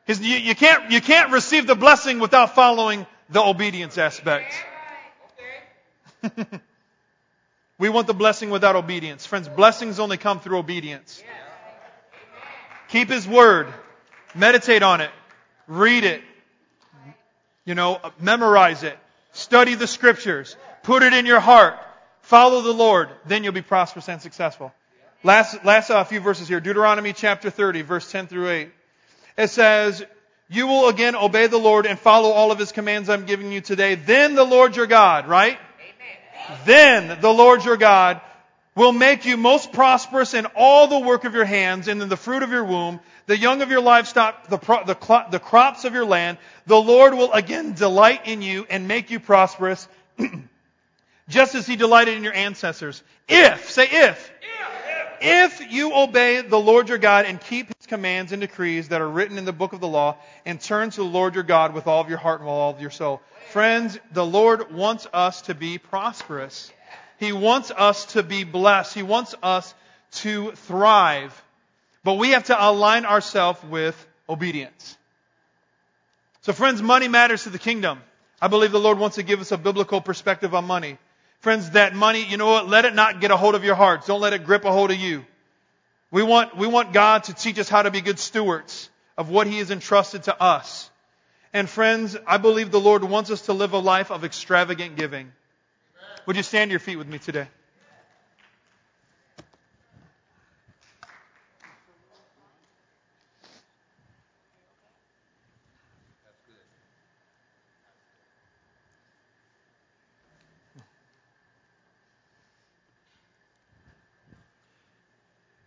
You, you, can't, you can't receive the blessing without following the obedience aspect. (laughs) we want the blessing without obedience. Friends, blessings only come through obedience. Keep His Word. Meditate on it. Read it. You know, memorize it. Study the Scriptures. Put it in your heart. Follow the Lord. Then you'll be prosperous and successful. Last, last uh, few verses here. Deuteronomy chapter 30, verse 10 through 8. It says, You will again obey the Lord and follow all of His commands I'm giving you today. Then the Lord your God, right? Amen. Then the Lord your God will make you most prosperous in all the work of your hands and in the fruit of your womb, the young of your livestock, the, pro- the, cl- the crops of your land. The Lord will again delight in you and make you prosperous, (clears throat) just as He delighted in your ancestors. If, say if, if you obey the Lord your God and keep his commands and decrees that are written in the book of the law and turn to the Lord your God with all of your heart and with all of your soul. Friends, the Lord wants us to be prosperous. He wants us to be blessed. He wants us to thrive. But we have to align ourselves with obedience. So friends, money matters to the kingdom. I believe the Lord wants to give us a biblical perspective on money. Friends, that money, you know what? Let it not get a hold of your hearts. Don't let it grip a hold of you. We want, we want God to teach us how to be good stewards of what He has entrusted to us. And friends, I believe the Lord wants us to live a life of extravagant giving. Would you stand to your feet with me today?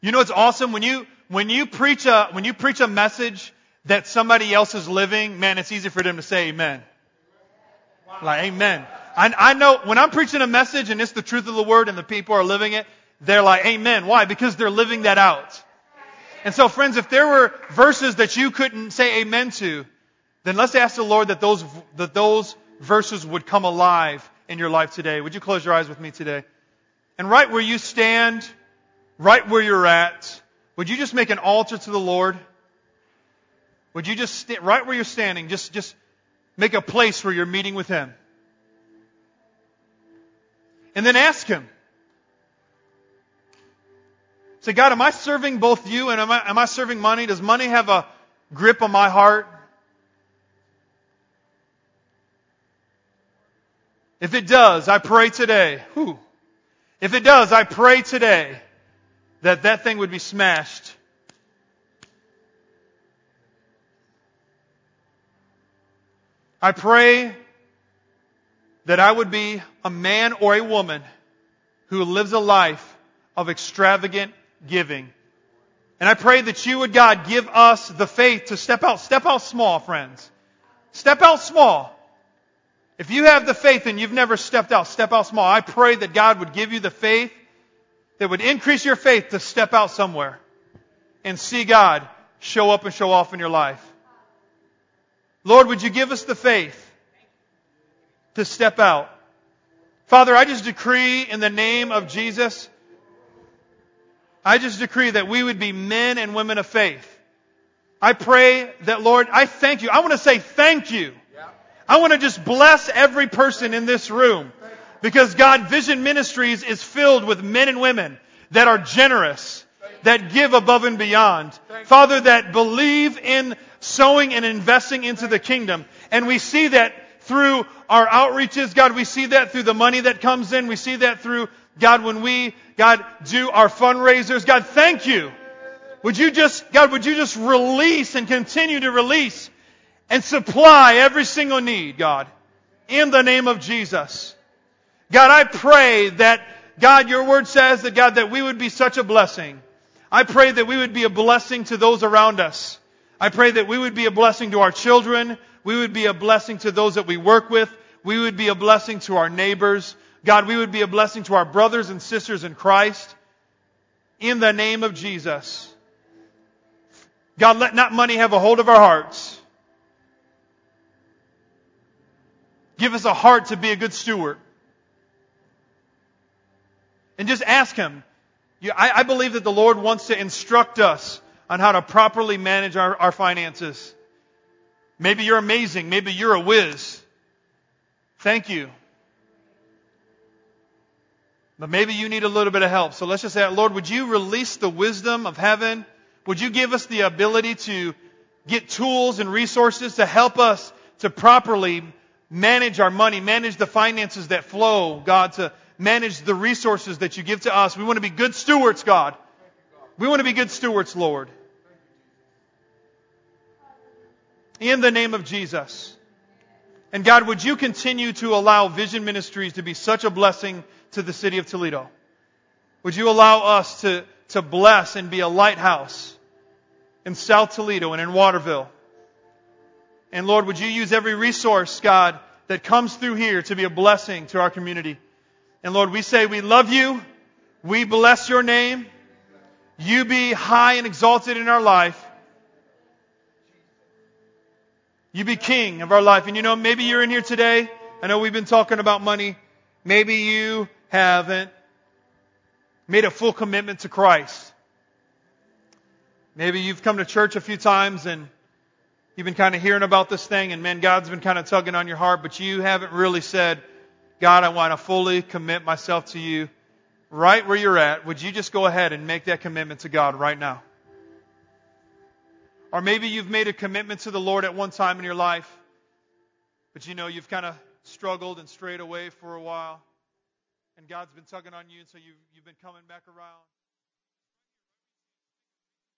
You know it's awesome when you when you preach a when you preach a message that somebody else is living, man, it's easy for them to say amen. Like amen. I, I know when I'm preaching a message and it's the truth of the word and the people are living it, they're like amen. Why? Because they're living that out. And so friends, if there were verses that you couldn't say amen to, then let's ask the Lord that those that those verses would come alive in your life today. Would you close your eyes with me today? And right where you stand, right where you're at, would you just make an altar to the Lord? Would you just, st- right where you're standing, just, just make a place where you're meeting with Him? And then ask Him. Say, God, am I serving both you and am I, am I serving money? Does money have a grip on my heart? If it does, I pray today. Whew. If it does, I pray today that that thing would be smashed. I pray that I would be a man or a woman who lives a life of extravagant giving. And I pray that you would, God, give us the faith to step out. Step out small, friends. Step out small. If you have the faith and you've never stepped out, step out small. I pray that God would give you the faith that would increase your faith to step out somewhere and see God show up and show off in your life. Lord, would you give us the faith to step out? Father, I just decree in the name of Jesus, I just decree that we would be men and women of faith. I pray that, Lord, I thank you. I want to say thank you. I want to just bless every person in this room. Because God, Vision Ministries is filled with men and women that are generous, that give above and beyond. Father, that believe in sowing and investing into the kingdom. And we see that through our outreaches, God, we see that through the money that comes in. We see that through, God, when we, God, do our fundraisers. God, thank you. Would you just, God, would you just release and continue to release and supply every single need, God, in the name of Jesus. God, I pray that, God, your word says that, God, that we would be such a blessing. I pray that we would be a blessing to those around us. I pray that we would be a blessing to our children. We would be a blessing to those that we work with. We would be a blessing to our neighbors. God, we would be a blessing to our brothers and sisters in Christ. In the name of Jesus. God, let not money have a hold of our hearts. Give us a heart to be a good steward and just ask Him. I, believe that the Lord wants to instruct us on how to properly manage our, our finances. Maybe you're amazing. Maybe you're a whiz. Thank you. But maybe you need a little bit of help. So let's just say, Lord, would you release the wisdom of heaven? Would you give us the ability to get tools and resources to help us to properly manage our money, manage the finances that flow, God, to manage the resources that you give to us. We want to be good stewards, God. We want to be good stewards, Lord. In the name of Jesus. And God, would you continue to allow Vision Ministries to be such a blessing to the city of Toledo? Would you allow us to, to bless and be a lighthouse in South Toledo and in Waterville? And Lord, would you use every resource, God, that comes through here to be a blessing to our community? And Lord, we say we love you. We bless your name. You be high and exalted in our life. You be king of our life. And you know, maybe you're in here today. I know we've been talking about money. Maybe you haven't made a full commitment to Christ. Maybe you've come to church a few times and you've been kind of hearing about this thing and man, God's been kind of tugging on your heart, but you haven't really said, God, I want to fully commit myself to you right where you're at. Would you just go ahead and make that commitment to God right now? Or maybe you've made a commitment to the Lord at one time in your life, but you know you've kind of struggled and strayed away for a while. And God's been tugging on you, and so you've, you've been coming back around.